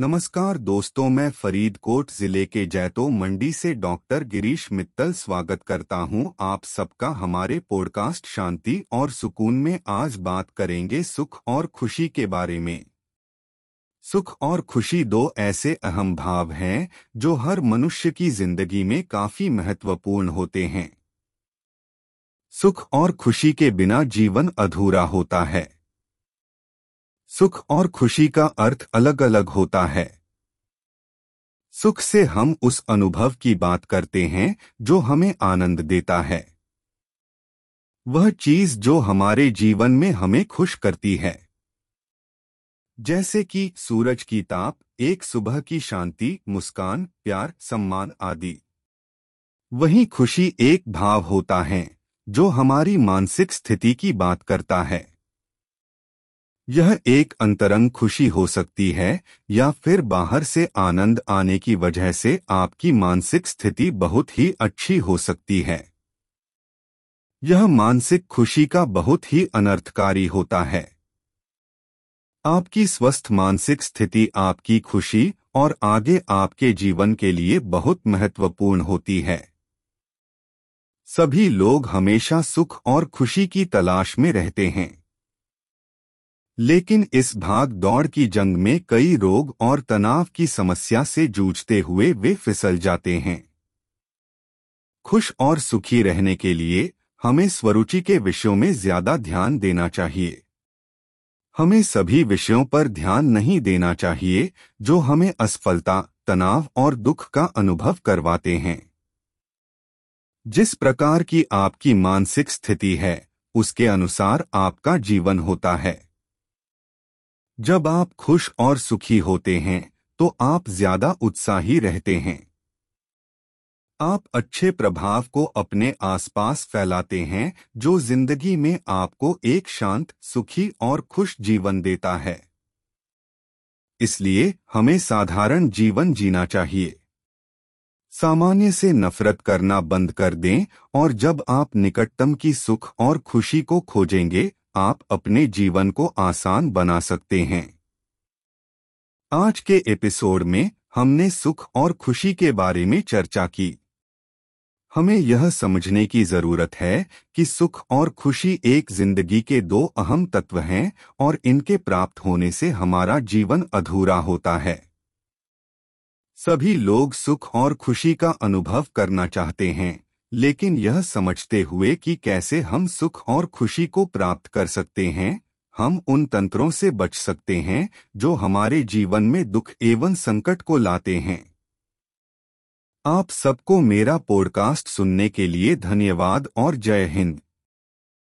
नमस्कार दोस्तों, मैं फरीदकोट ज़िले के जैतो मंडी से डॉक्टर गिरीश मित्तल स्वागत करता हूँ। आप सबका हमारे पॉडकास्ट शांति और सुकून में आज बात करेंगे सुख और खुशी के बारे में। सुख और खुशी दो ऐसे अहम भाव हैं, जो हर मनुष्य की ज़िंदगी में काफ़ी महत्वपूर्ण होते हैं। सुख और खुशी के बिना जीवन अधूरा होता है। सुख और खुशी का अर्थ अलग अलग होता है। सुख से हम उस अनुभव की बात करते हैं, जो हमें आनंद देता है। वह चीज़ जो हमारे जीवन में हमें खुश करती है। जैसे कि सूरज की ताप, एक सुबह की शांति, मुस्कान, प्यार, सम्मान आदि। वही खुशी एक भाव होता है, जो हमारी मानसिक स्थिति की बात करता है। यह एक अंतरंग खुशी हो सकती है या फिर बाहर से आनंद आने की वजह से आपकी मानसिक स्थिति बहुत ही अच्छी हो सकती है। यह मानसिक खुशी का बहुत ही अनर्थकारी होता है। आपकी स्वस्थ मानसिक स्थिति आपकी खुशी और आगे आपके जीवन के लिए बहुत महत्वपूर्ण होती है। सभी लोग हमेशा सुख और खुशी की तलाश में रहते हैं। लेकिन इस भाग दौड़ की जंग में कई रोग और तनाव की समस्या से जूझते हुए वे फिसल जाते हैं। खुश और सुखी रहने के लिए हमें स्वरुचि के विषयों में ज़्यादा ध्यान देना चाहिए। हमें सभी विषयों पर ध्यान नहीं देना चाहिए जो हमें असफलता, तनाव और दुख का अनुभव करवाते हैं। जिस प्रकार की आपकी मानसिक स्थिति है, उसके अनुसार आपका जीवन होता है। जब आप खुश और सुखी होते हैं तो आप ज़्यादा उत्साही रहते हैं। आप अच्छे प्रभाव को अपने आसपास फैलाते हैं, जो ज़िंदगी में आपको एक शांत, सुखी और खुश जीवन देता है। इसलिए हमें साधारण जीवन जीना चाहिए। सामान्य से नफरत करना बंद कर दें, और जब आप निकटतम की सुख और खुशी को खोजेंगे आप अपने जीवन को आसान बना सकते हैं। आज के एपिसोड में हमने सुख और खुशी के बारे में चर्चा की। हमें यह समझने की ज़रूरत है कि सुख और खुशी एक ज़िंदगी के दो अहम तत्व हैं और इनके प्राप्त होने से हमारा जीवन अधूरा होता है। सभी लोग सुख और खुशी का अनुभव करना चाहते हैं। लेकिन यह समझते हुए कि कैसे हम सुख और खुशी को प्राप्त कर सकते हैं, हम उन तंत्रों से बच सकते हैं, जो हमारे जीवन में दुख एवं संकट को लाते हैं। आप सबको मेरा पॉडकास्ट सुनने के लिए धन्यवाद और जय हिंद।